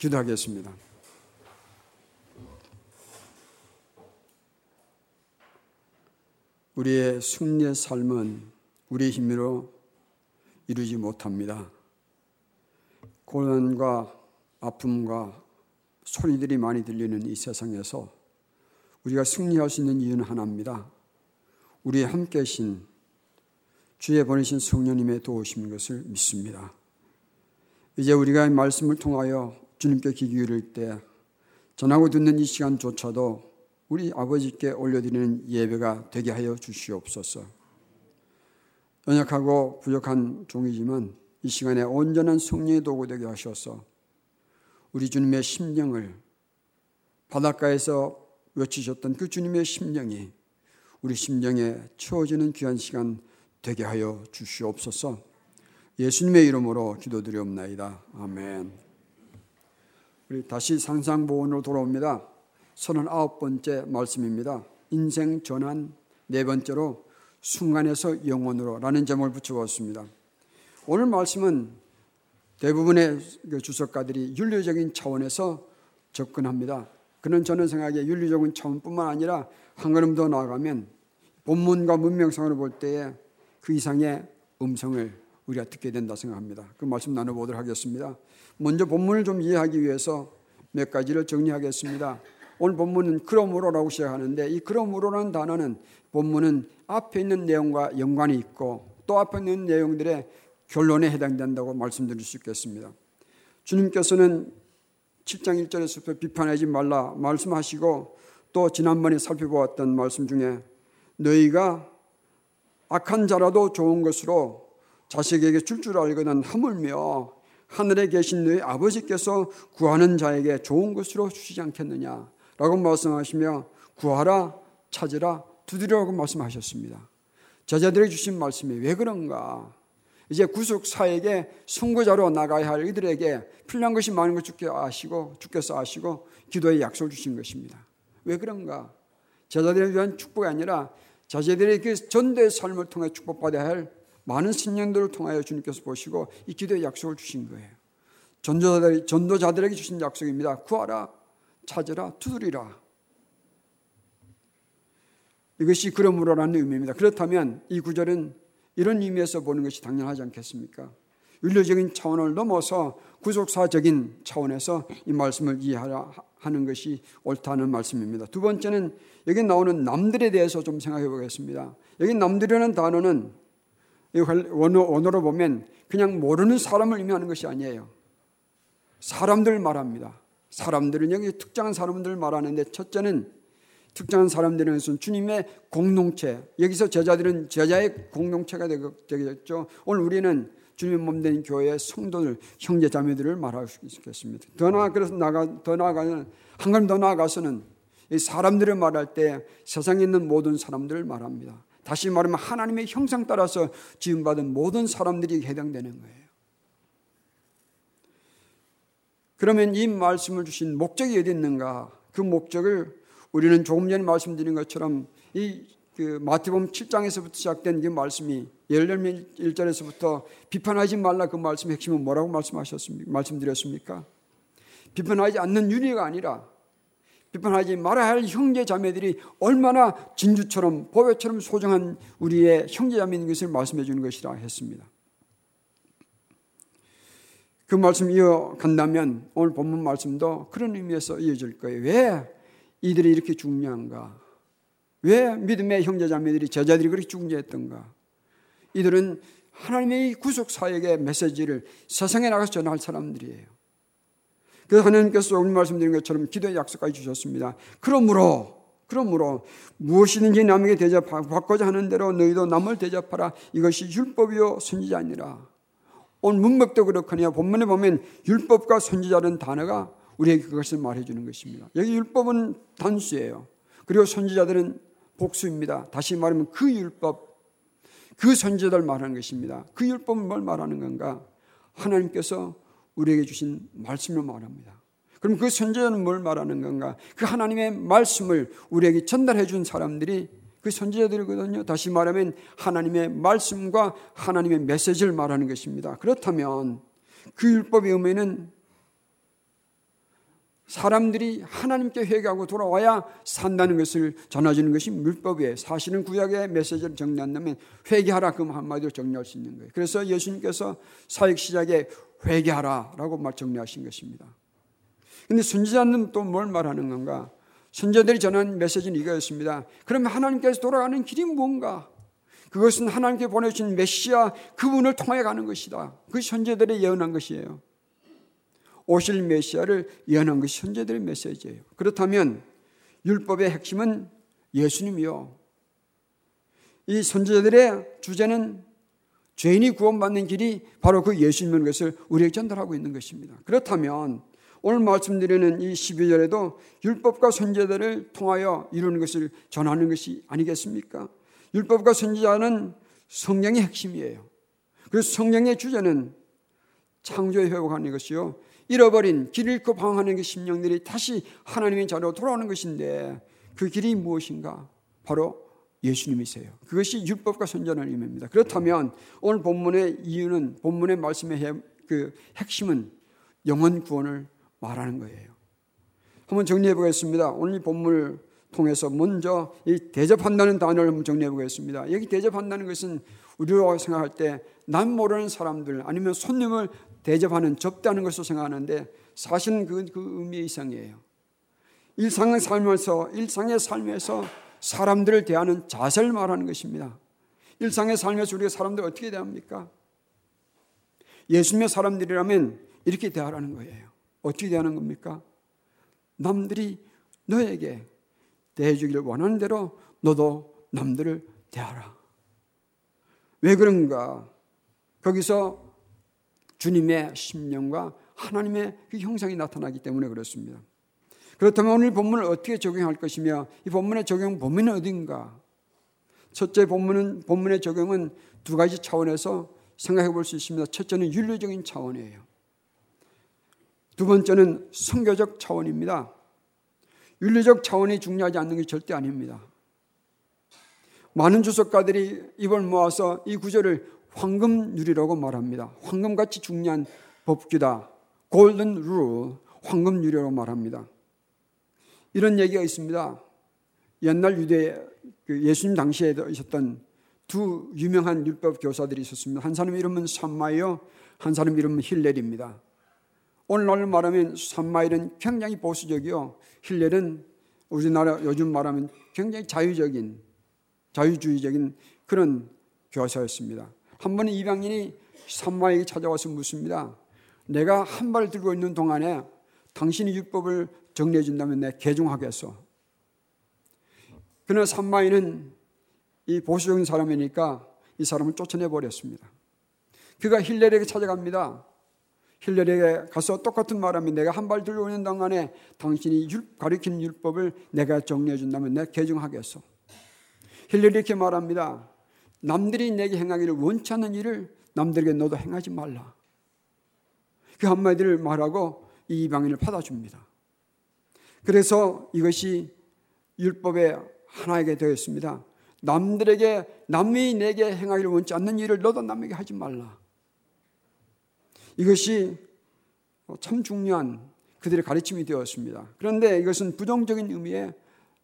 기도하겠습니다. 우리의 승리의 삶은 우리의 힘으로 이루지 못합니다. 고난과 아픔과 소리들이 많이 들리는 이 세상에서 우리가 승리할 수 있는 이유는 하나입니다. 우리의 함께 하신 주의 보내신 성령님의 도우심 것을 믿습니다. 이제 우리가 이 말씀을 통하여 주님께 귀 기울일 때 전하고 듣는 이 시간조차도 우리 아버지께 올려드리는 예배가 되게 하여 주시옵소서. 연약하고 부족한 종이지만 이 시간에 온전한 성령의 도구 되게 하셔서 우리 주님의 심령을 바닷가에서 외치셨던 그 주님의 심령이 우리 심령에 채워지는 귀한 시간 되게 하여 주시옵소서. 예수님의 이름으로 기도드리옵나이다. 아멘. 우리 다시 상상보원으로 돌아옵니다. 39번째 말씀입니다. 인생 전환 네 번째로 순간에서 영원으로 라는 제목을 붙여보았습니다. 오늘 말씀은 대부분의 그 주석가들이 윤리적인 차원에서 접근합니다. 그는 저는 생각에 윤리적인 차원뿐만 아니라 한 걸음 더 나아가면 본문과 문명성을 볼 때에 그 이상의 음성을 우리가 듣게 된다 생각합니다. 그 말씀 나눠보도록 하겠습니다. 먼저 본문을 좀 이해하기 위해서 몇 가지를 정리하겠습니다. 오늘 본문은 그러므로라고 시작하는데 이 그러므로라는 단어는 본문은 앞에 있는 내용과 연관이 있고 또 앞에 있는 내용들의 결론에 해당된다고 말씀드릴 수 있겠습니다. 주님께서는 7장 1절에서 비판하지 말라 말씀하시고 또 지난번에 살펴보았던 말씀 중에 너희가 악한 자라도 좋은 것으로 자식에게 줄 줄 알거든 하물며 하늘에 계신 너희 아버지께서 구하는 자에게 좋은 것으로 주시지 않겠느냐 라고 말씀하시며 구하라 찾으라 두드리라고 말씀하셨습니다. 제자들에게 주신 말씀이 왜 그런가? 이제 구속사에게 선고자로 나가야 할 이들에게 필요한 것이 많은 걸 주께 아시고 주께서 아시고 기도의 약속을 주신 것입니다. 왜 그런가? 제자들에 위한 축복이 아니라 자제들의 그 전대의 삶을 통해 축복받아야 할 많은 신령들을 통하여 주님께서 보시고 이 기도의 약속을 주신 거예요. 전도자들, 전도자들에게 주신 약속입니다. 구하라, 찾으라, 두드리라. 이것이 그러므로라는 의미입니다. 그렇다면 이 구절은 이런 의미에서 보는 것이 당연하지 않겠습니까? 윤리적인 차원을 넘어서 구속사적인 차원에서 이 말씀을 이해하라 하는 것이 옳다는 말씀입니다. 두 번째는 여기 나오는 남들에 대해서 좀 생각해 보겠습니다. 여기 남들이라는 단어는 원어로 보면 그냥 모르는 사람을 의미하는 것이 아니에요. 사람들 말합니다. 사람들은 여기 특정한 사람들 말하는데 첫째는 특정한 사람들은 주님의 공동체. 여기서 제자들은 제자의 공동체가 되겠죠. 오늘 우리는 주님의 몸된 교회의 성도들, 형제 자매들을 말할 수 있겠습니다. 더 나아 그래서 나가 더 나아가는 한 걸음 더 나아가서는 사람들을 말할 때 세상에 있는 모든 사람들을 말합니다. 다시 말하면 하나님의 형상 따라서 지음받은 모든 사람들이 해당되는 거예요. 그러면 이 말씀을 주신 목적이 어디 있는가? 그 목적을 우리는 조금 전에 말씀드린 것처럼 이 그 마태복음 7장에서부터 시작된 그 말씀이 열렬 1절에서부터 비판하지 말라 그 말씀의 핵심은 뭐라고 말씀하셨습니까? 말씀드렸습니까? 비판하지 않는 윤리가 아니라 비판하지 말아야 할 형제 자매들이 얼마나 진주처럼 보배처럼 소중한 우리의 형제 자매인 것을 말씀해 주는 것이라 했습니다. 그 말씀 이어간다면 오늘 본문 말씀도 그런 의미에서 이어질 거예요. 왜 이들이 이렇게 중요한가? 왜 믿음의 형제 자매들이 제자들이 그렇게 중요했던가? 이들은 하나님의 구속 사역의 메시지를 세상에 나가서 전할 사람들이에요. 그래서 하나님께서 오늘 말씀드린 것처럼 기도의 약속까지 주셨습니다. 그러므로 그러므로 무엇이든지 남에게 대접받고자 하는 대로 너희도 남을 대접하라. 이것이 율법이요 선지자 아니라. 오늘 문맥도 그렇거니와 본문에 보면 율법과 선지자는 단어가 우리에게 그것을 말해주는 것입니다. 여기 율법은 단수예요. 그리고 선지자들은 복수입니다. 다시 말하면 그 율법, 그 선지자들 말하는 것입니다. 그 율법은 뭘 말하는 건가? 하나님께서 우리에게 주신 말씀을 말합니다. 그럼 그 선지자는 뭘 말하는 건가? 그 하나님의 말씀을 우리에게 전달해 준 사람들이 그 선지자들이거든요. 다시 말하면 하나님의 말씀과 하나님의 메시지를 말하는 것입니다. 그렇다면 그 율법의 의미는 사람들이 하나님께 회개하고 돌아와야 산다는 것을 전해주는 것이 율법이에요. 사실은 구약의 메시지를 정리한다면 회개하라 그 한마디로 정리할 수 있는 거예요. 그래서 예수님께서 사역 시작에 회개하라 라고 말 정리하신 것입니다. 근데 순지자는 또 뭘 말하는 건가? 순자들이 전한 메시지는 이거였습니다. 그러면 하나님께서 돌아가는 길이 뭔가? 그것은 하나님께 보내주신 메시아 그분을 통해 가는 것이다. 그 선제들이 예언한 것이에요. 오실 메시아를 예언한 것이 선제들의 메시지예요. 그렇다면 율법의 핵심은 예수님이요. 이 선제들의 주제는 죄인이 구원받는 길이 바로 그 예수님인 것을 우리에게 전달하고 있는 것입니다. 그렇다면 오늘 말씀드리는 이 12절에도 율법과 선제들을 통하여 이루는 것을 전하는 것이 아니겠습니까? 율법과 선지자는 성령의 핵심이에요. 그래서 성령의 주제는 창조의 회복하는 것이요. 잃어버린 길 잃고 방황하는 그 심령들이 다시 하나님의 자리로 돌아오는 것인데 그 길이 무엇인가? 바로 예수님이세요. 그것이 율법과 선전의 의미입니다. 그렇다면 오늘 본문의 이유는 본문의 말씀의 그 핵심은 영원 구원을 말하는 거예요. 한번 정리해 보겠습니다. 오늘 본문을 통해서 먼저 이 대접한다는 단어를 한번 정리해 보겠습니다. 여기 대접한다는 것은 우리가 생각할 때 난 모르는 사람들 아니면 손님을 대접하는 접대하는 것을 생각하는데 사실은 그, 그 의미의 이상이에요. 일상의 삶에서 일상의 삶에서 사람들을 대하는 자세를 말하는 것입니다. 일상의 삶에서 우리가 사람들 어떻게 대합니까? 예수님의 사람들이라면 이렇게 대하라는 거예요. 어떻게 대하는 겁니까? 남들이 너에게 대해주기를 원하는 대로 너도 남들을 대하라. 왜 그런가? 거기서 주님의 심령과 하나님의 그 형상이 나타나기 때문에 그렇습니다. 그렇다면 오늘 본문을 어떻게 적용할 것이며 이 본문의 적용 범위는 어딘가? 첫째 본문은 본문의 적용은 두 가지 차원에서 생각해 볼 수 있습니다. 첫째는 윤리적인 차원이에요. 두 번째는 성교적 차원입니다. 윤리적 차원이 중요하지 않는 게 절대 아닙니다. 많은 주석가들이 입을 모아서 이 구절을 황금유리라고 말합니다. 황금같이 중요한 법규다. 골든 룰, 황금유리라고 말합니다. 이런 얘기가 있습니다. 옛날 유대 그 예수님 당시에 있었던 두 유명한 율법 교사들이 있었습니다. 한 사람 이름은 산마이어, 한 사람 이름은 힐렐입니다. 오늘날 말하면 산마일은 굉장히 보수적이요. 힐렐은 우리나라 요즘 말하면 굉장히 자유적인, 자유주의적인 그런 교사였습니다. 한 번은 이방인이 산마에게 찾아와서 묻습니다. 내가 한 발 들고 있는 동안에 당신이 율법을 정리해 준다면 내 개종하겠어. 그러나 산마이는 이 보수적인 사람이니까 이 사람을 쫓아내 버렸습니다. 그가 힐렐에게 찾아갑니다. 힐렐에게 가서 똑같은 말하면 내가 한 발 들고 있는 동안에 당신이 가리키는 율법을 내가 정리해 준다면 내가 개정하겠어. 힐렐이 이렇게 말합니다. 남들이 내게 행하기를 원치 않는 일을 남들에게 너도 행하지 말라. 그 한마디를 말하고 이 이방인을 받아줍니다. 그래서 이것이 율법의 하나에게 되었습니다. 남들에게 남이 내게 행하기를 원치 않는 일을 너도 남에게 하지 말라. 이것이 참 중요한 그들의 가르침이 되었습니다. 그런데 이것은 부정적인 의미의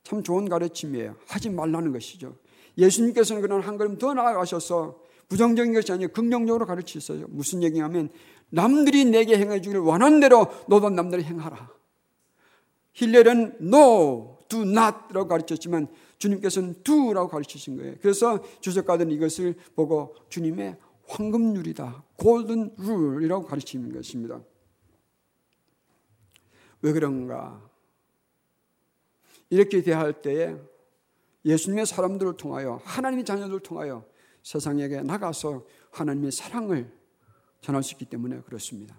참 좋은 가르침이에요. 하지 말라는 것이죠. 예수님께서는 그런 한 걸음 더 나아가셔서 부정적인 것이 아니라 긍정적으로 가르치셨어요. 무슨 얘기냐면 남들이 내게 행해 주기를 원하는 대로 너도 남들이 행하라. 힐렐은 no, do not라고 가르쳤지만 주님께서는 do라고 가르치신 거예요. 그래서 주석가들은 이것을 보고 주님의 황금률이다. 골든 룰이라고 가르치는 것입니다. 왜 그런가? 이렇게 대할 때에 예수님의 사람들을 통하여 하나님의 자녀들을 통하여 세상에게 나가서 하나님의 사랑을 전할 수 있기 때문에 그렇습니다.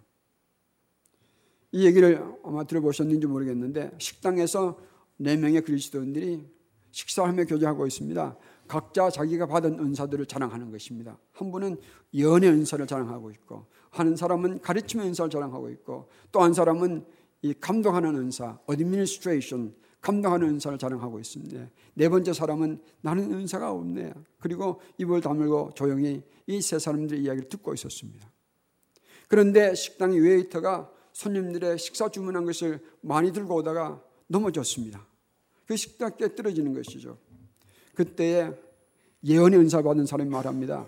이 얘기를 아마 들어보셨는지 모르겠는데 식당에서 네 명의 그리스도인들이 식사하며 교제하고 있습니다. 각자 자기가 받은 은사들을 자랑하는 것입니다. 한 분은 연애 은사를 자랑하고 있고, 한 사람은 가르침의 은사를 자랑하고 있고, 또 한 사람은 이 감독하는 은사, administration, 감당하는 은사를 자랑하고 있습니다. 네 번째 사람은 나는 은사가 없네. 그리고 입을 다물고 조용히 이 세 사람들의 이야기를 듣고 있었습니다. 그런데 식당 웨이터가 손님들의 식사 주문한 것을 많이 들고 오다가 넘어졌습니다. 그 식당 깨뜨려지는 것이죠. 그때에 예언의 은사 받은 사람이 말합니다.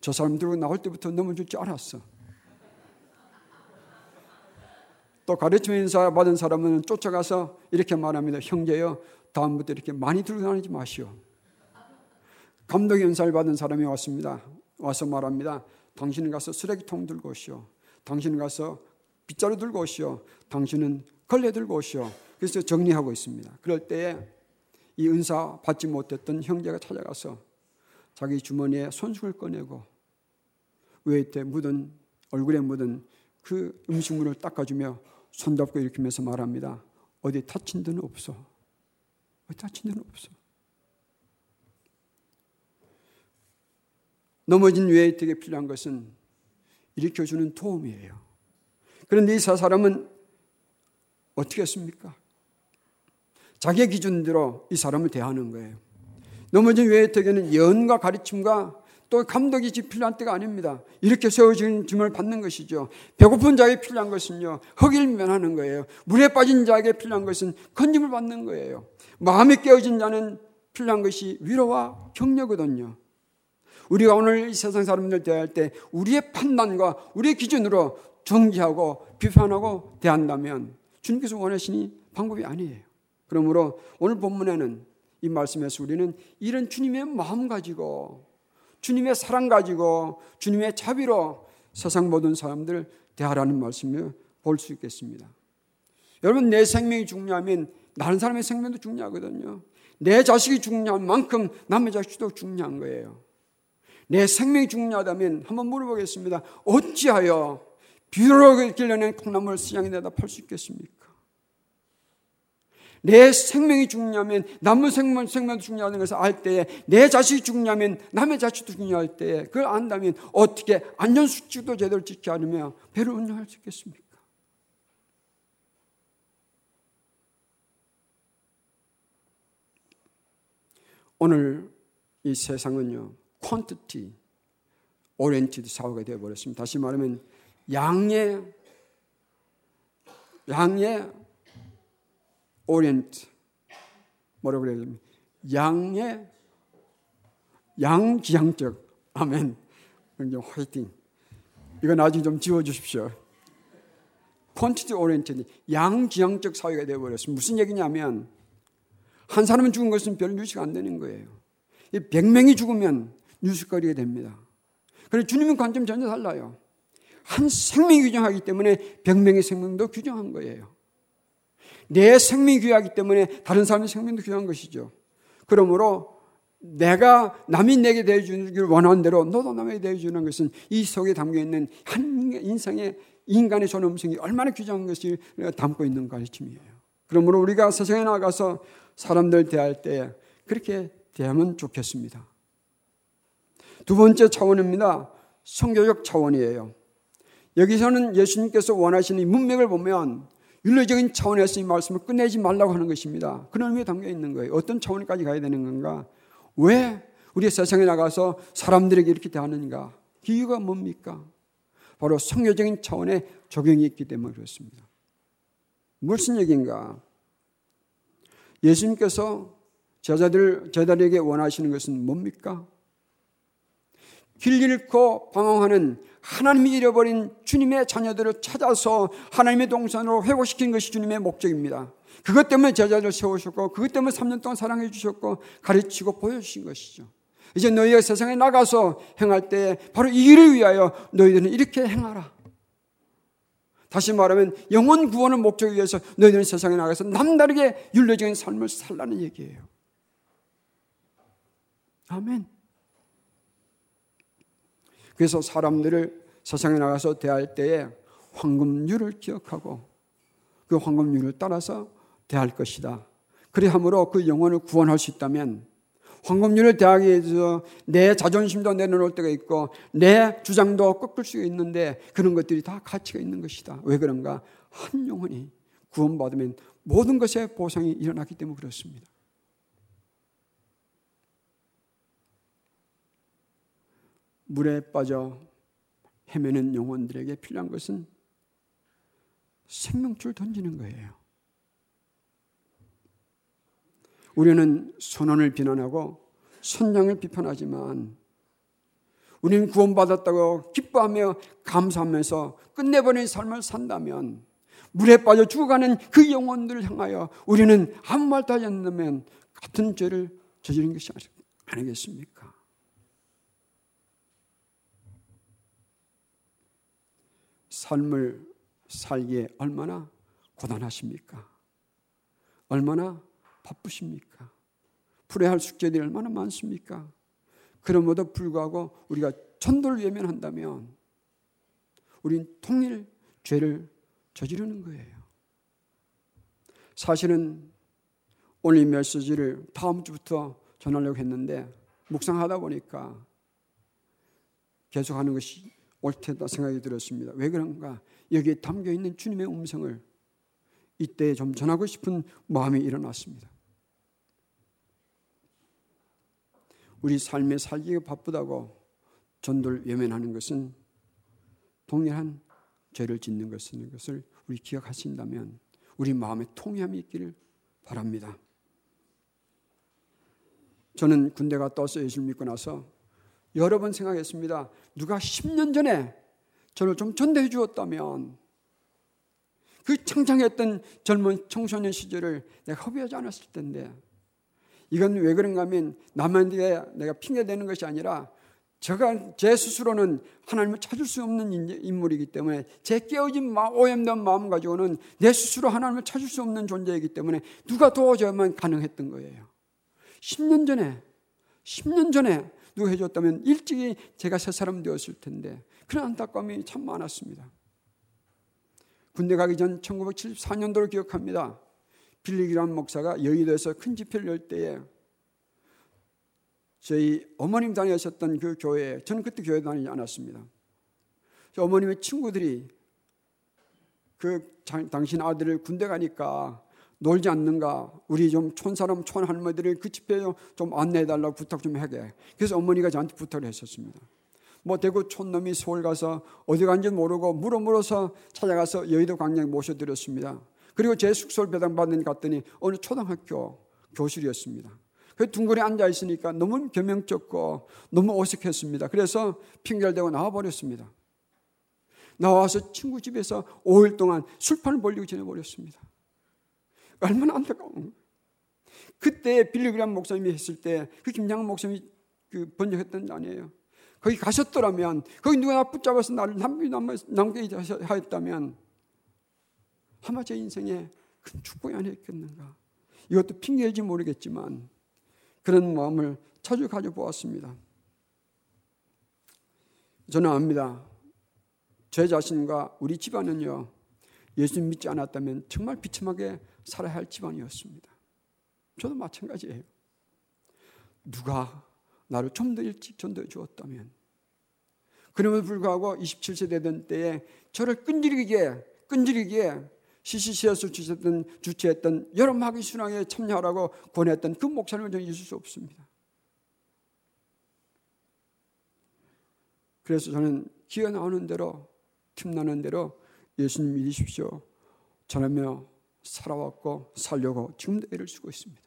저 사람 들고 나올 때부터 넘어질 줄 알았어. 또 가르침 인사 받은 사람은 쫓아가서 이렇게 말합니다. 형제여, 다음부터 이렇게 많이 들고 다니지 마시오. 감독 연사를 받은 사람이 왔습니다. 와서 말합니다. 당신은 가서 쓰레기통 들고 오시오. 당신은 가서 빗자루 들고 오시오. 당신은 걸레 들고 오시오. 그래서 정리하고 있습니다. 그럴 때에 이 은사 받지 못했던 형제가 찾아가서 자기 주머니에 손수을 꺼내고 외때 묻은 얼굴에 묻은 그 음식물을 닦아주며 손잡고 일으키면서 말합니다. 어디 다친 데는 없어. 어디 다친 데는 없어. 넘어진 외에에게 필요한 것은 일으켜주는 도움이에요. 그런데 이 사람은 어떻게 했습니까? 자기 기준대로 이 사람을 대하는 거예요. 넘어진 외에에게는 연과 가르침과 또 감독이 필요한 때가 아닙니다. 이렇게 세워진 짐을 받는 것이죠. 배고픈 자에게 필요한 것은요, 흙일 면 하는 거예요. 물에 빠진 자에게 필요한 것은 건짐을 받는 거예요. 마음이 깨어진 자는 필요한 것이 위로와 격려거든요. 우리가 오늘 이 세상 사람들 대할 때 우리의 판단과 우리의 기준으로 정지하고 비판하고 대한다면 주님께서 원하시니 방법이 아니에요. 그러므로 오늘 본문에는 이 말씀에서 우리는 이런 주님의 마음 가지고 주님의 사랑 가지고 주님의 자비로 세상 모든 사람들 대하라는 말씀을 볼 수 있겠습니다. 여러분 내 생명이 중요하면 다른 사람의 생명도 중요하거든요. 내 자식이 중요한 만큼 남의 자식도 중요한 거예요. 내 생명이 중요하다면 한번 물어보겠습니다. 어찌하여 비로로 길러낸 콩나물 수양이 내다 팔 수 있겠습니까? 내 생명이 중요하면 남의 생명, 생명도 중요하는 것을 알 때에 내 자식이 중요하면 남의 자식도 중요할 때에 그걸 안다면 어떻게 안전수칙도 제대로 지키 않으며 배를 운영할 수 있겠습니까? 오늘 이 세상은요, quantity oriented 사회가 되어버렸습니다. 다시 말하면 양의 양의 orient 뭐라고 그래야 됩니까? 양의 양지향적 아멘. 이제 화이팅. 이거 나중에 좀 지워 주십시오. quantity oriented 양지향적 사회가 되어 버렸습니다. 무슨 얘기냐면 한 사람은 죽은 것은 별 뉴스가 안 되는 거예요. 100명이 죽으면 뉴스거리가 됩니다. 그래서 주님의 관점 전혀 달라요. 한 생명이 규정하기 때문에 100명의 생명도 규정한 거예요. 내 생명이 귀하기 때문에 다른 사람의 생명도 귀한 것이죠. 그러므로 내가 남이 내게 대해주기를 원하는 대로 너도 남에게 대해주는 것은 이 속에 담겨 있는 한 인생의 인간의 존엄성이 얼마나 귀중한 것을 담고 있는 가르침이에요. 그러므로 우리가 세상에 나가서 사람들 대할 때 그렇게 대하면 좋겠습니다. 두 번째 차원입니다. 성교적 차원이에요. 여기서는 예수님께서 원하시는 문맥을 보면 윤리적인 차원에서 이 말씀을 끝내지 말라고 하는 것입니다. 그런 의미에 담겨 있는 거예요. 어떤 차원까지 가야 되는 건가? 왜 우리 세상에 나가서 사람들에게 이렇게 대하는가? 그 이유가 뭡니까? 바로 성교적인 차원의 적용이 있기 때문에 그렇습니다. 무슨 얘기인가? 예수님께서 제자들, 제자들에게 원하시는 것은 뭡니까? 길 잃고 방황하는 하나님이 잃어버린 주님의 자녀들을 찾아서 하나님의 동산으로 회복시킨 것이 주님의 목적입니다. 그것 때문에 제자들 세우셨고 그것 때문에 3년 동안 사랑해 주셨고 가르치고 보여주신 것이죠. 이제 너희가 세상에 나가서 행할 때 바로 이 일을 위하여 너희들은 이렇게 행하라. 다시 말하면 영원 구원을 목적을 위해서 너희들은 세상에 나가서 남다르게 윤리적인 삶을 살라는 얘기예요. 아멘. 그래서 사람들을 세상에 나가서 대할 때에 황금률을 기억하고 그 황금률을 따라서 대할 것이다. 그리 함으로 그 영혼을 구원할 수 있다면 황금률을 대하기 위해서 내 자존심도 내려놓을 때가 있고 내 주장도 꺾을 수 있는데 그런 것들이 다 가치가 있는 것이다. 왜 그런가? 한 영혼이 구원받으면 모든 것의 보상이 일어나기 때문에 그렇습니다. 물에 빠져 헤매는 영혼들에게 필요한 것은 생명줄 던지는 거예요. 우리는 선언을 비난하고 선장을 비판하지만 우리는 구원받았다고 기뻐하며 감사하면서 끝내버린 삶을 산다면 물에 빠져 죽어가는 그 영혼들을 향하여 우리는 아무 말도 하지 않는다면 같은 죄를 저지른 것이 아니겠습니까? 삶을 살기에 얼마나 고단하십니까? 얼마나 바쁘십니까? 풀어야 할 숙제들이 얼마나 많습니까? 그럼에도 불구하고 우리가 전도를 외면한다면 우린 통일 죄를 저지르는 거예요. 사실은 오늘 이 메시지를 다음 주부터 전하려고 했는데 묵상하다 보니까 계속하는 것이 옳다 생각이 들었습니다. 왜 그런가? 여기에 담겨 있는 주님의 음성을 이때 좀 전하고 싶은 마음이 일어났습니다. 우리 삶에 살기가 바쁘다고 전도를 외면하는 것은 동일한 죄를 짓는 것인 것을 우리 기억하신다면 우리 마음에 통함이 있기를 바랍니다. 저는 군대 갔다 와서 예수를 믿고 나서 여러 번 생각했습니다. 누가 10년 전에 저를 좀 전도해 주었다면 그 창창했던 젊은 청소년 시절을 내가 허비하지 않았을 텐데 이건 왜 그런가 하면 남한테 내가 핑계대는 것이 아니라 제가 제 스스로는 하나님을 찾을 수 없는 인물이기 때문에 제 깨어진 오염된 마음 가지고는 내 스스로 하나님을 찾을 수 없는 존재이기 때문에 누가 도와줘야만 가능했던 거예요. 10년 전에 10년 전에 누가 해줬다면 일찍이 제가 새 사람 되었을 텐데 그런 안타까움이 참 많았습니다. 군대 가기 전 1974년도를 기억합니다. 빌리기란 목사가 여의도에서 큰 집회를 열 때에 저희 어머님 다니셨던 그 교회에 저는 그때 교회 다니지 않았습니다. 어머님의 친구들이 그 당신 아들을 군대 가니까 놀지 않는가? 우리 좀 촌사람 촌할머니들을 그 집회에 좀 안내해달라고 부탁 좀 하게. 그래서 어머니가 저한테 부탁을 했었습니다. 뭐 대구 촌놈이 서울 가서 어디 간지 모르고 물어 물어서 찾아가서 여의도 광장에 모셔드렸습니다. 그리고 제 숙소를 배당받는 갔더니 어느 초등학교 교실이었습니다. 그 둥그레 앉아 있으니까 너무 변명쩍고 너무 어색했습니다. 그래서 핑계를 대고 나와버렸습니다. 나와서 친구 집에서 5일 동안 술판을 벌리고 지내버렸습니다. 얼마나 안타까운 그때 빌리그람 목사님이 했을 때 그 김장훈 목사님이 그 번역했던 아니에요. 거기 가셨더라면 거기 누가 나 붙잡아서 나를 남게 하였다면 아마 제 인생에 큰 축복이 아니었겠는가. 이것도 핑계일지 모르겠지만 그런 마음을 자주 가져보았습니다. 저는 압니다. 제 자신과 우리 집안은요, 예수님 믿지 않았다면 정말 비참하게 살아야 할 집안이었습니다. 저도 마찬가지예요. 누가 나를 좀 더 일찍 전도해 주었다면 그럼에도 불구하고 27세 되던 때에 저를 끈질기게 끈질기게 CCC에서 주셨던, 주최했던 여러 마귀 순항에 참여하라고 권했던 그 목사님을 저는 잊을 수 없습니다. 그래서 저는 기회 나오는 대로 틈나는 대로 예수님 믿으십시오. 전하며 살아왔고 살려고 지금도 애를 쓰고 있습니다.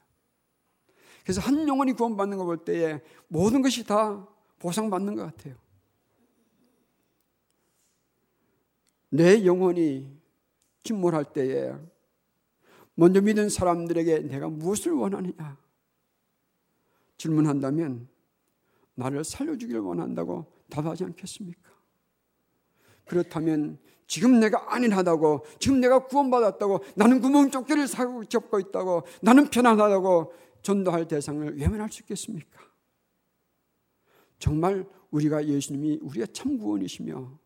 그래서 한 영혼이 구원받는 거 볼 때에 모든 것이 다 보상받는 것 같아요. 내 영혼이 침몰할 때에 먼저 믿은 사람들에게 내가 무엇을 원하느냐 질문한다면 나를 살려주기를 원한다고 답하지 않겠습니까? 그렇다면 지금 내가 안일하다고 지금 내가 구원받았다고 나는 구멍쫓기를 사고 접고 있다고 나는 편안하다고 전도할 대상을 외면할 수 있겠습니까? 정말 우리가 예수님이 우리의 참 구원이시며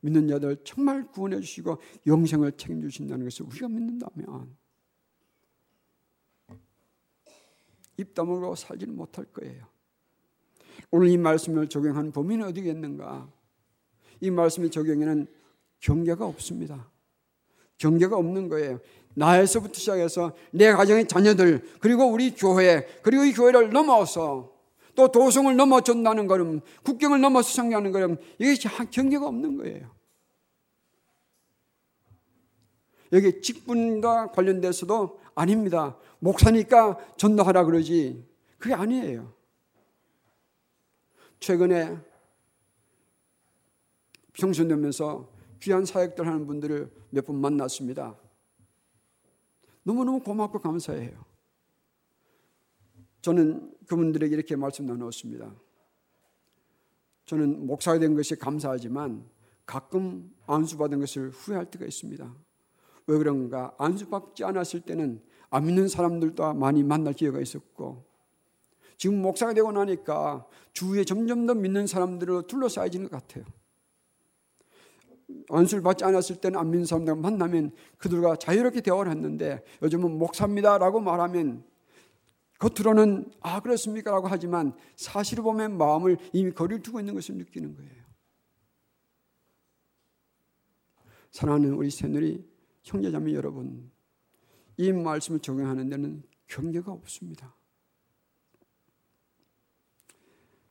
믿는 자들 정말 구원해 주시고 영생을 책임져 주신다는 것을 우리가 믿는다면 입 다물고 살지는 못할 거예요. 오늘 이 말씀을 적용한 범위는 어디겠는가? 이 말씀의 적용에는 경계가 없습니다. 경계가 없는 거예요. 나에서부터 시작해서 내 가정의 자녀들 그리고 우리 교회 그리고 이 교회를 넘어서 또 도성을 넘어 전다는 걸음 국경을 넘어서 성장하는 걸음 이게 경계가 없는 거예요. 여기 직분과 관련돼서도 아닙니다. 목사니까 전도하라 그러지. 그게 아니에요. 최근에 평소되면서 귀한 사역들 하는 분들을 몇 분 만났습니다. 너무너무 고맙고 감사해요. 저는 그분들에게 이렇게 말씀 나누었습니다. 저는 목사가 된 것이 감사하지만 가끔 안수받은 것을 후회할 때가 있습니다. 왜 그런가? 안수받지 않았을 때는 안 믿는 사람들도 많이 만날 기회가 있었고 지금 목사가 되고 나니까 주위에 점점 더 믿는 사람들로 둘러싸여지는 것 같아요. 안수를 받지 않았을 때는 안 믿는 사람들 만나면 그들과 자유롭게 대화를 했는데 요즘은 목사입니다라고 말하면 겉으로는 아 그렇습니까라고 하지만 사실을 보면 마음을 이미 거리를 두고 있는 것을 느끼는 거예요. 사랑하는 우리 새누리 형제자매 여러분, 이 말씀을 적용하는 데는 경계가 없습니다.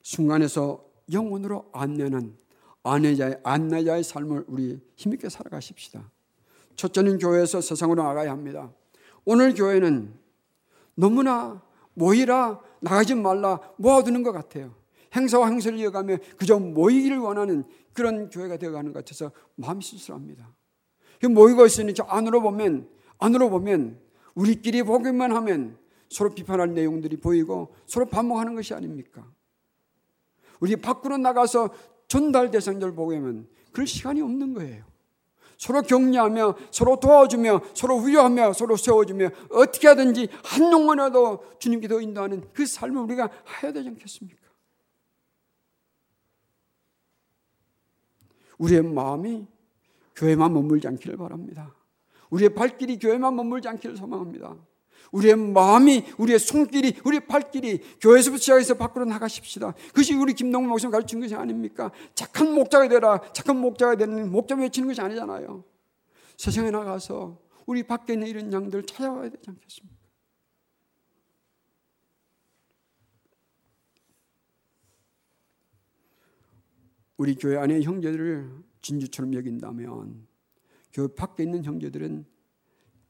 순간에서 영혼으로 안내는 아내자의 안내자의 삶을 우리 힘있게 살아가십시다. 첫째는 교회에서 세상으로 나가야 합니다. 오늘 교회는 너무나 모이라 나가지 말라 모아두는 것 같아요. 행사와 행사를 이어가며 그저 모이기를 원하는 그런 교회가 되어가는 것 같아서 마음이 쓸쓸합니다. 모이고 있으니 저 안으로 보면 안으로 보면 우리끼리 보기만 하면 서로 비판할 내용들이 보이고 서로 반목하는 것이 아닙니까? 우리 밖으로 나가서 전달 대상들 보면 그럴 시간이 없는 거예요. 서로 격려하며 서로 도와주며 서로 위로하며 서로 세워주며 어떻게 하든지 한 영혼이라도 주님께 더 인도하는 그 삶을 우리가 해야 되지 않겠습니까? 우리의 마음이 교회만 머물지 않기를 바랍니다. 우리의 발길이 교회만 머물지 않기를 소망합니다. 우리의 마음이, 우리의 손길이, 우리의 발길이 교회에서부터 시작해서 밖으로 나가십시다. 그것이 우리 김동문 목사님 가르친 것이 아닙니까? 착한 목자가 되라. 착한 목자가 되는 목자 외치는 것이 아니잖아요. 세상에 나가서 우리 밖에 있는 이런 양들을 찾아와야 되지 않겠습니까? 우리 교회 안에 형제들을 진주처럼 여긴다면 교회 밖에 있는 형제들은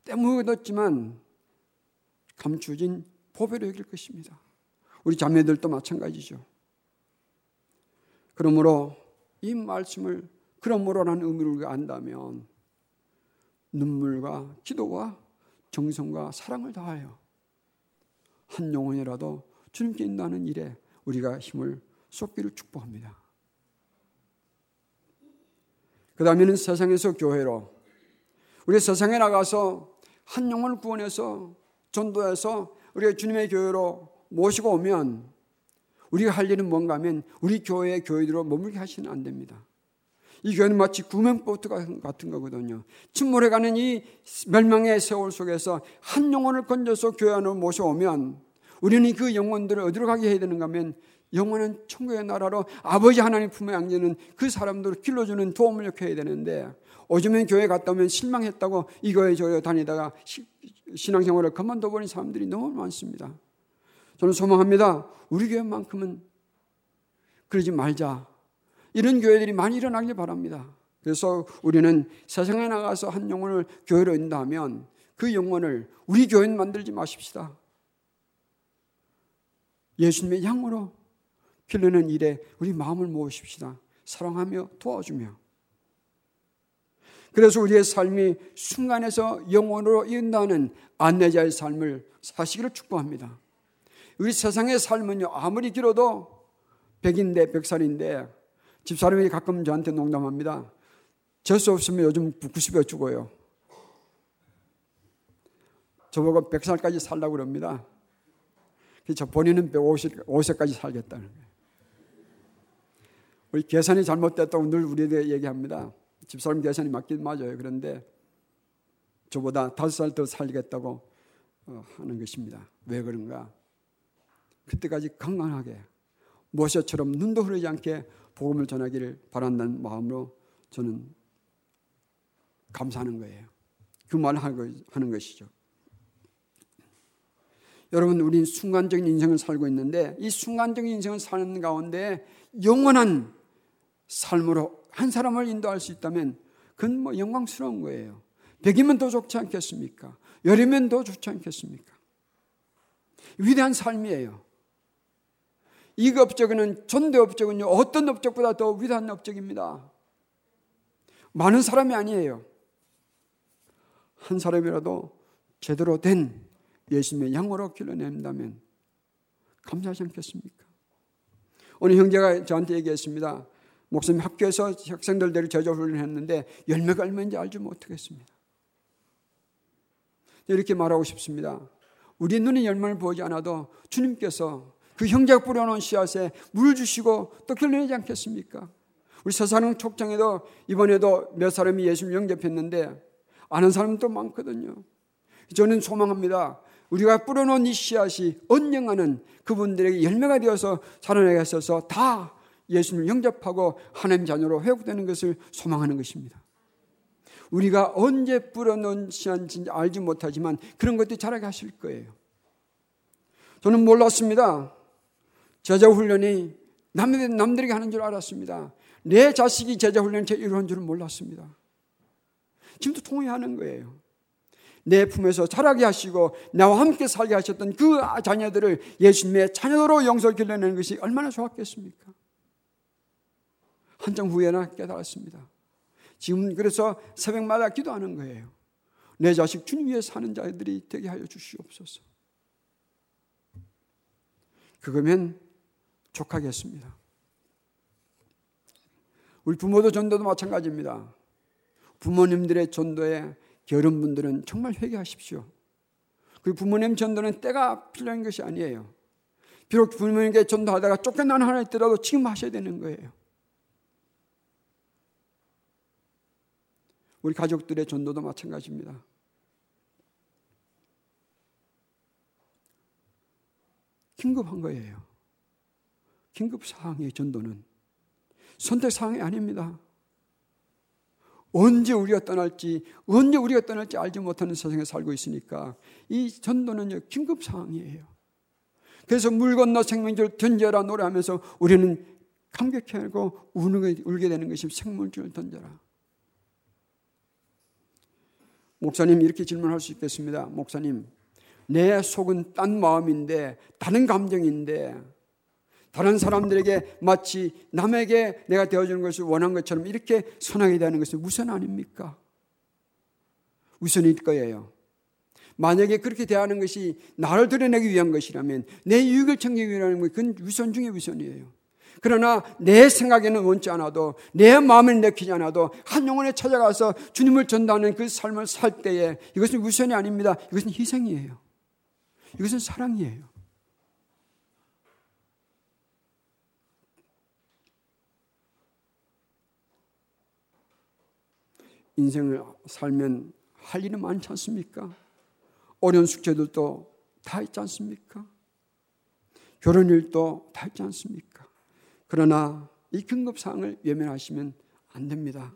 때묻었지만 감추진 보배로 여길 것입니다. 우리 자매들도 마찬가지죠. 그러므로 이 말씀을 그러므로라는 의미를 안다면 눈물과 기도와 정성과 사랑을 다하여 한 영혼이라도 주님께 인도하는 일에 우리가 힘을 쏟기를 축복합니다. 그 다음에는 세상에서 교회로 우리 세상에 나가서 한 영혼을 구원해서 전도해서 우리가 주님의 교회로 모시고 오면 우리가 할 일은 뭔가 하면 우리 교회의 교회대로 머물게 하시는 안 됩니다. 이 교회는 마치 구명보트 같은 거거든요. 침몰해가는 이 멸망의 세월 속에서 한 영혼을 건져서 교회 안으로 모셔오면 우리는 그 영혼들을 어디로 가게 해야 되는가 하면 영원한 천국의 나라로 아버지 하나님 품에 안기는 그 사람들을 길러주는 도움을 요해야 되는데 오줌면 교회 갔다 오면 실망했다고 이거에 저에 다니다가 신앙생활을 그만둬버린 사람들이 너무 많습니다. 저는 소망합니다. 우리 교회만큼은 그러지 말자. 이런 교회들이 많이 일어나길 바랍니다. 그래서 우리는 세상에 나가서 한 영혼을 교회로 인도하면 그 영혼을 우리 교인 만들지 마십시다. 예수님의 양으로 길르는 일에 우리 마음을 모으십시다. 사랑하며 도와주며. 그래서 우리의 삶이 순간에서 영혼으로 인다는 안내자의 삶을 사시기를 축복합니다. 우리 세상의 삶은요, 아무리 길어도 백인데, 백살인데, 집사람이 가끔 저한테 농담합니다. 재수 없으면 요즘 90여 죽어요. 저보고 100살까지 살라고 그럽니다. 저 본인은 150까지 살겠다는 거예요. 우리 계산이 잘못됐다고 늘 우리에게 얘기합니다. 집사람 계산이 맞긴 맞아요. 그런데 저보다 다섯 살 더 살겠다고 어, 하는 것입니다. 왜 그런가? 그때까지 건강하게 모셔처럼 눈도 흐르지 않게 복음을 전하기를 바란다는 마음으로 저는 감사하는 거예요. 그 말을 하는 것이죠. 여러분, 우리는 순간적인 인생을 살고 있는데 이 순간적인 인생을 사는 가운데 영원한 삶으로 한 사람을 인도할 수 있다면 그건 뭐 영광스러운 거예요. 백이면 더 좋지 않겠습니까? 열이면 더 좋지 않겠습니까? 위대한 삶이에요. 이 업적은 전대 업적은요 어떤 업적보다 더 위대한 업적입니다. 많은 사람이 아니에요. 한 사람이라도 제대로 된 예수님의 양으로 길러낸다면 감사하지 않겠습니까? 오늘 형제가 저한테 얘기했습니다. 목사님 학교에서 학생들대로 제자 훈련했는데 열매가 얼마인지 알지 못하겠습니다. 이렇게 말하고 싶습니다. 우리 눈에 열매를 보지 않아도 주님께서 그 형제가 뿌려놓은 씨앗에 물을 주시고 또 길러내지 않겠습니까? 우리 서사능 촉장에도 이번에도 몇 사람이 예수를 영접했는데 아는 사람도 많거든요. 저는 소망합니다. 우리가 뿌려놓은 이 씨앗이 언젠가는 그분들에게 열매가 되어서 살아나게 하셔서 다 예수님을 영접하고 하나님 자녀로 회복되는 것을 소망하는 것입니다. 우리가 언제 뿌려놓은 씨앗인지 알지 못하지만 그런 것도 자라게 하실 거예요. 저는 몰랐습니다. 제자 훈련이 남들에게 하는 줄 알았습니다. 내 자식이 제자 훈련을 이루는 줄은 몰랐습니다. 지금도 통회하는 거예요. 내 품에서 자라게 하시고 나와 함께 살게 하셨던 그 자녀들을 예수님의 자녀로 영설 길러내는 것이 얼마나 좋았겠습니까? 한정 후에나 깨달았습니다. 지금 그래서 새벽마다 기도하는 거예요. 내 자식 주님 위해 사는 자들이 되게 하여 주시옵소서. 그거면 족하겠습니다. 우리 부모도 전도도 마찬가지입니다. 부모님들의 전도에 게으른 분들은 정말 회개하십시오. 그 부모님 전도는 때가 필요한 것이 아니에요. 비록 부모님께 전도하다가 쫓겨난 하나 있더라도 지금 하셔야 되는 거예요. 우리 가족들의 전도도 마찬가지입니다. 긴급한 거예요. 긴급 사항의 전도는 선택 사항이 아닙니다. 언제 우리가 떠날지, 언제 우리가 떠날지 알지 못하는 세상에 살고 있으니까 이 전도는 긴급 상황이에요. 그래서 물 건너 생명줄 던져라 노래하면서 우리는 감격해하고 울게 되는 것이 생명줄 던져라. 목사님 이렇게 질문할 수 있겠습니다. 목사님, 내 속은 딴 마음인데 다른 감정인데 다른 사람들에게 마치 남에게 내가 되어주는 것을 원한 것처럼 이렇게 선하게 되는 것은 우선 아닙니까? 우선일 거예요. 만약에 그렇게 대하는 것이 나를 드러내기 위한 것이라면 내 유익을 챙기기 위한 건 그건 우선 중에 우선이에요. 그러나 내 생각에는 원치 않아도 내 마음을 내키지 않아도 한 영혼에 찾아가서 주님을 전도하는 그 삶을 살 때에 이것은 우선이 아닙니다. 이것은 희생이에요. 이것은 사랑이에요. 인생을 살면 할 일은 많지 않습니까? 어려운 숙제들도 다 있지 않습니까? 결혼 일도 다 있지 않습니까? 그러나 이 긴급사항을 외면하시면 안 됩니다.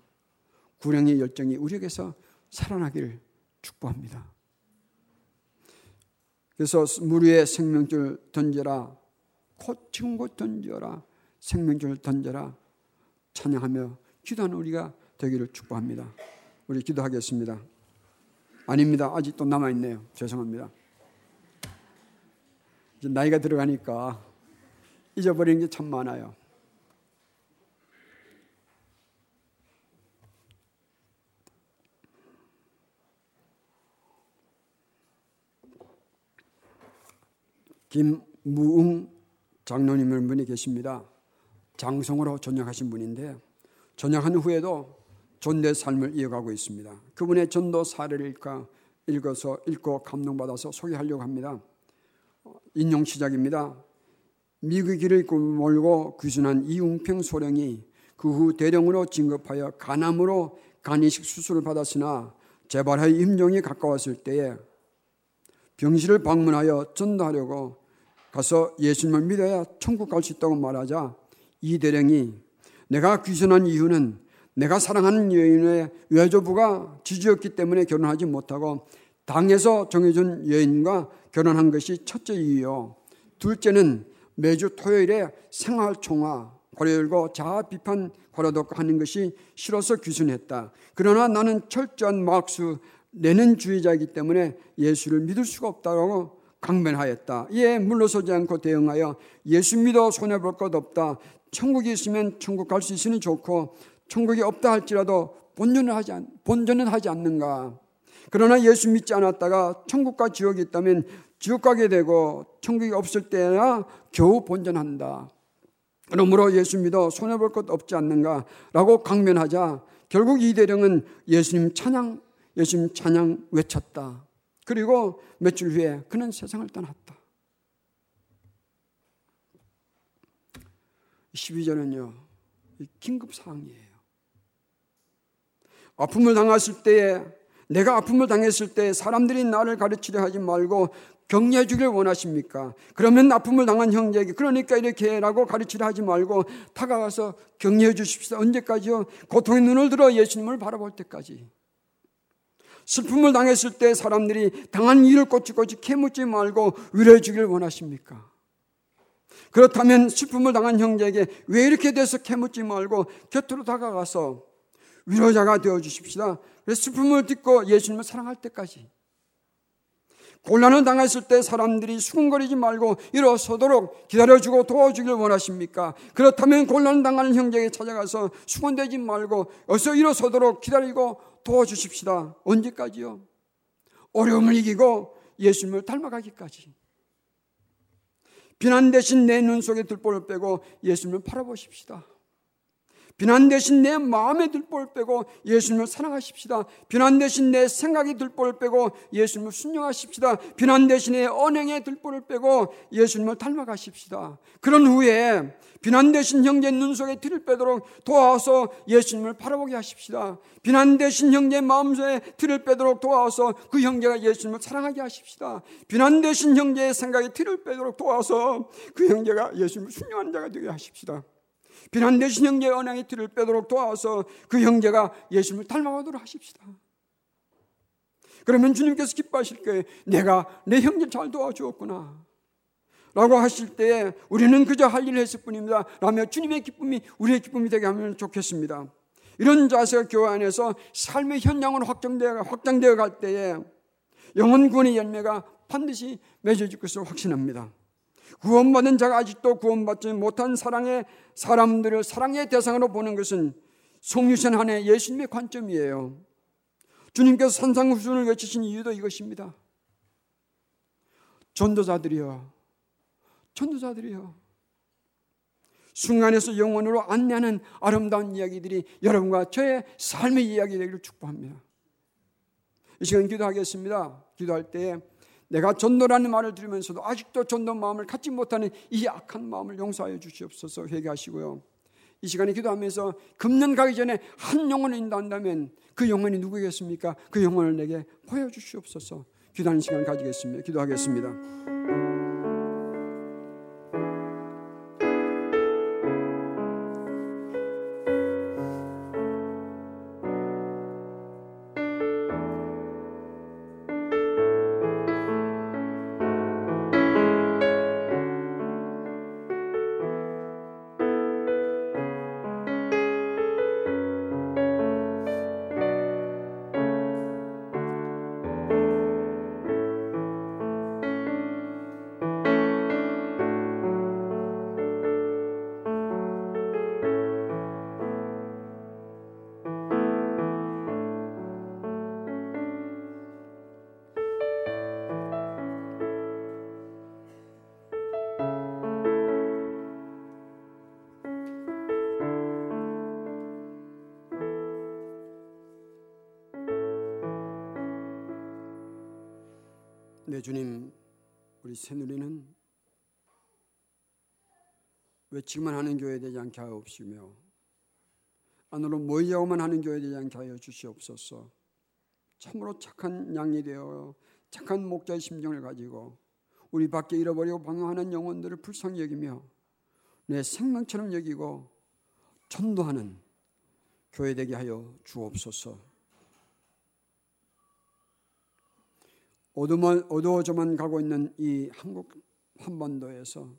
구령의 열정이 우리에게서 살아나기를 축복합니다. 그래서 물 위에 생명줄 던져라. 곧 지금 곧 던져라. 생명줄 던져라. 찬양하며 기도하는 우리가 되기를 축복합니다. 우리 기도하겠습니다. 아닙니다. 아직도 남아있네요. 죄송합니다. 나이가 들어가니까 잊어버리는 게 참 많아요. 김무웅 장로님을 분이 계십니다. 장성으로 전역하신 분인데 전역한 후에도 존대 삶을 이어가고 있습니다. 그분의 전도 사례를 읽어, 서 읽고 감동받아서 소개하려고 합니다. 인용 시작입니다. 미국 길을 몰고 귀순한 이웅평 소령이 그 후 대령으로 진급하여 간암으로 간이식 수술을 받았으나 재발하여 임종이 가까웠을 때에 병실을 방문하여 전도하려고 가서 예수님을 믿어야 천국 갈 수 있다고 말하자 이 대령이 내가 귀순한 이유는 내가 사랑하는 여인의 외조부가 지주였기 때문에 결혼하지 못하고 당에서 정해준 여인과 결혼한 것이 첫째 이유요. 둘째는 매주 토요일에 생활 총화 고려 열고 자아 비판 고려독 하는 것이 싫어서 귀순했다. 그러나 나는 철저한 마크스 내는 주의자이기 때문에 예수를 믿을 수가 없다고 강변하였다. 이에 물러서지 않고 대응하여 예수 믿어 손해볼 것 없다. 천국이 있으면 천국 갈 수 있으니 좋고 천국이 없다 할지라도 본전은 하지, 않, 본전은 하지 않는가. 그러나 예수 믿지 않았다가 천국과 지옥이 있다면 지옥 가게 되고 천국이 없을 때야 겨우 본전한다. 그러므로 예수 믿어 손해볼 것 없지 않는가 라고 강변하자 결국 이대령은 예수님 찬양, 예수님 찬양 외쳤다. 그리고 며칠 후에 그는 세상을 떠났다. 12절은요, 긴급 사항이에요. 아픔을 당했을 때에, 내가 아픔을 당했을 때 사람들이 나를 가르치려 하지 말고 격려해 주길 원하십니까? 그러면 아픔을 당한 형제에게 그러니까 이렇게 해라고 가르치려 하지 말고 다가가서 격려해 주십시오. 언제까지요? 고통의 눈을 들어 예수님을 바라볼 때까지. 슬픔을 당했을 때 사람들이 당한 일을 꼬치꼬치 캐묻지 말고 위로해 주길 원하십니까? 그렇다면 슬픔을 당한 형제에게 왜 이렇게 돼서 캐묻지 말고 곁으로 다가가서 위로자가 되어 주십시다. 그래서 슬픔을 딛고 예수님을 사랑할 때까지. 곤란을 당했을 때 사람들이 수군거리지 말고 일어서도록 기다려주고 도와주길 원하십니까? 그렇다면 곤란 당하는 형제에게 찾아가서 수군대지 말고 어서 일어서도록 기다리고 도와주십시다. 언제까지요? 어려움을 이기고 예수님을 닮아가기까지. 비난 대신 내 눈 속에 들보를 빼고 예수님을 바라보십시다. 비난 대신 내 마음에 들보를 빼고 예수님을 사랑하십시다. 비난 대신 내 생각이 들보를 빼고 예수님을 순종하십시다. 비난 대신에 언행에 들보를 빼고 예수님을 닮아가십시다. 그런 후에 비난 대신 형제 눈 속에 들을 빼도록 도와서 예수님을 바라보게 하십시다. 비난 대신 형제 마음속에 들을 빼도록 도와서 그 형제가 예수님을 사랑하게 하십시다. 비난 대신 형제의 생각에 들을 빼도록 도와서 그 형제가 예수님을 순종하는 자가 되게 하십시다. 비난되신 형제의 언행의 틀을 빼도록 도와서 그 형제가 예수님을 닮아가도록 하십시다. 그러면 주님께서 기뻐하실 거예요. 내가 내 형제 잘 도와주었구나. 라고 하실 때 우리는 그저 할 일을 했을 뿐입니다. 라며 주님의 기쁨이 우리의 기쁨이 되게 하면 좋겠습니다. 이런 자세가 교회 안에서 삶의 현장으로 확정되어, 확장되어 갈 때에 구원의 열매가 반드시 맺어질 것을 확신합니다. 구원받은 자가 아직도 구원받지 못한 사랑의 사람들을 사랑의 대상으로 보는 것은 송유선 한해 예수님의 관점이에요. 주님께서 산상후순을 외치신 이유도 이것입니다. 전도자들이요. 전도자들이요. 순간에서 영원으로 안내하는 아름다운 이야기들이 여러분과 저의 삶의 이야기 되기를 축복합니다. 이 시간 기도하겠습니다. 기도할 때 내가 전도라는 말을 들으면서도 아직도 전도 마음을 갖지 못하는 이 악한 마음을 용서하여 주시옵소서 회개하시고요. 이 시간에 기도하면서 금년 가기 전에 한 영혼을 인도한다면 그 영혼이 누구겠습니까? 그 영혼을 내게 보여주시옵소서. 기도하는 시간 가지겠습니다. 기도하겠습니다. 네, 주님, 우리 새누리는 외치기만 하는 교회 되지 않게 하옵시며 안으로 모이자고만 하는 교회 되지 않게 하여 주시옵소서. 참으로 착한 양이 되어 착한 목자의 심정을 가지고 우리 밖에 잃어버리고 방황하는 영혼들을 불쌍히 여기며 내 생명처럼 여기고 전도하는 교회 되게 하여 주옵소서. 어두워져만 가고 있는 이 한국 한반도에서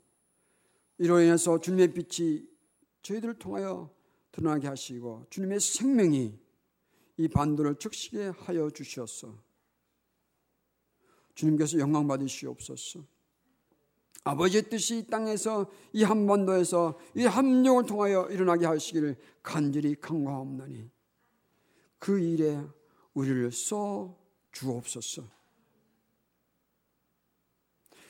이로 인해서 주님의 빛이 저희들을 통하여 드러나게 하시고 주님의 생명이 이 반도를 적시게 하여 주시었소. 주님께서 영광 받으시옵소서. 아버지의 뜻이 이 땅에서 이 한반도에서 이 함령을 통하여 일어나게 하시기를 간절히 간과하옵나니 그 일에 우리를 써 주옵소서.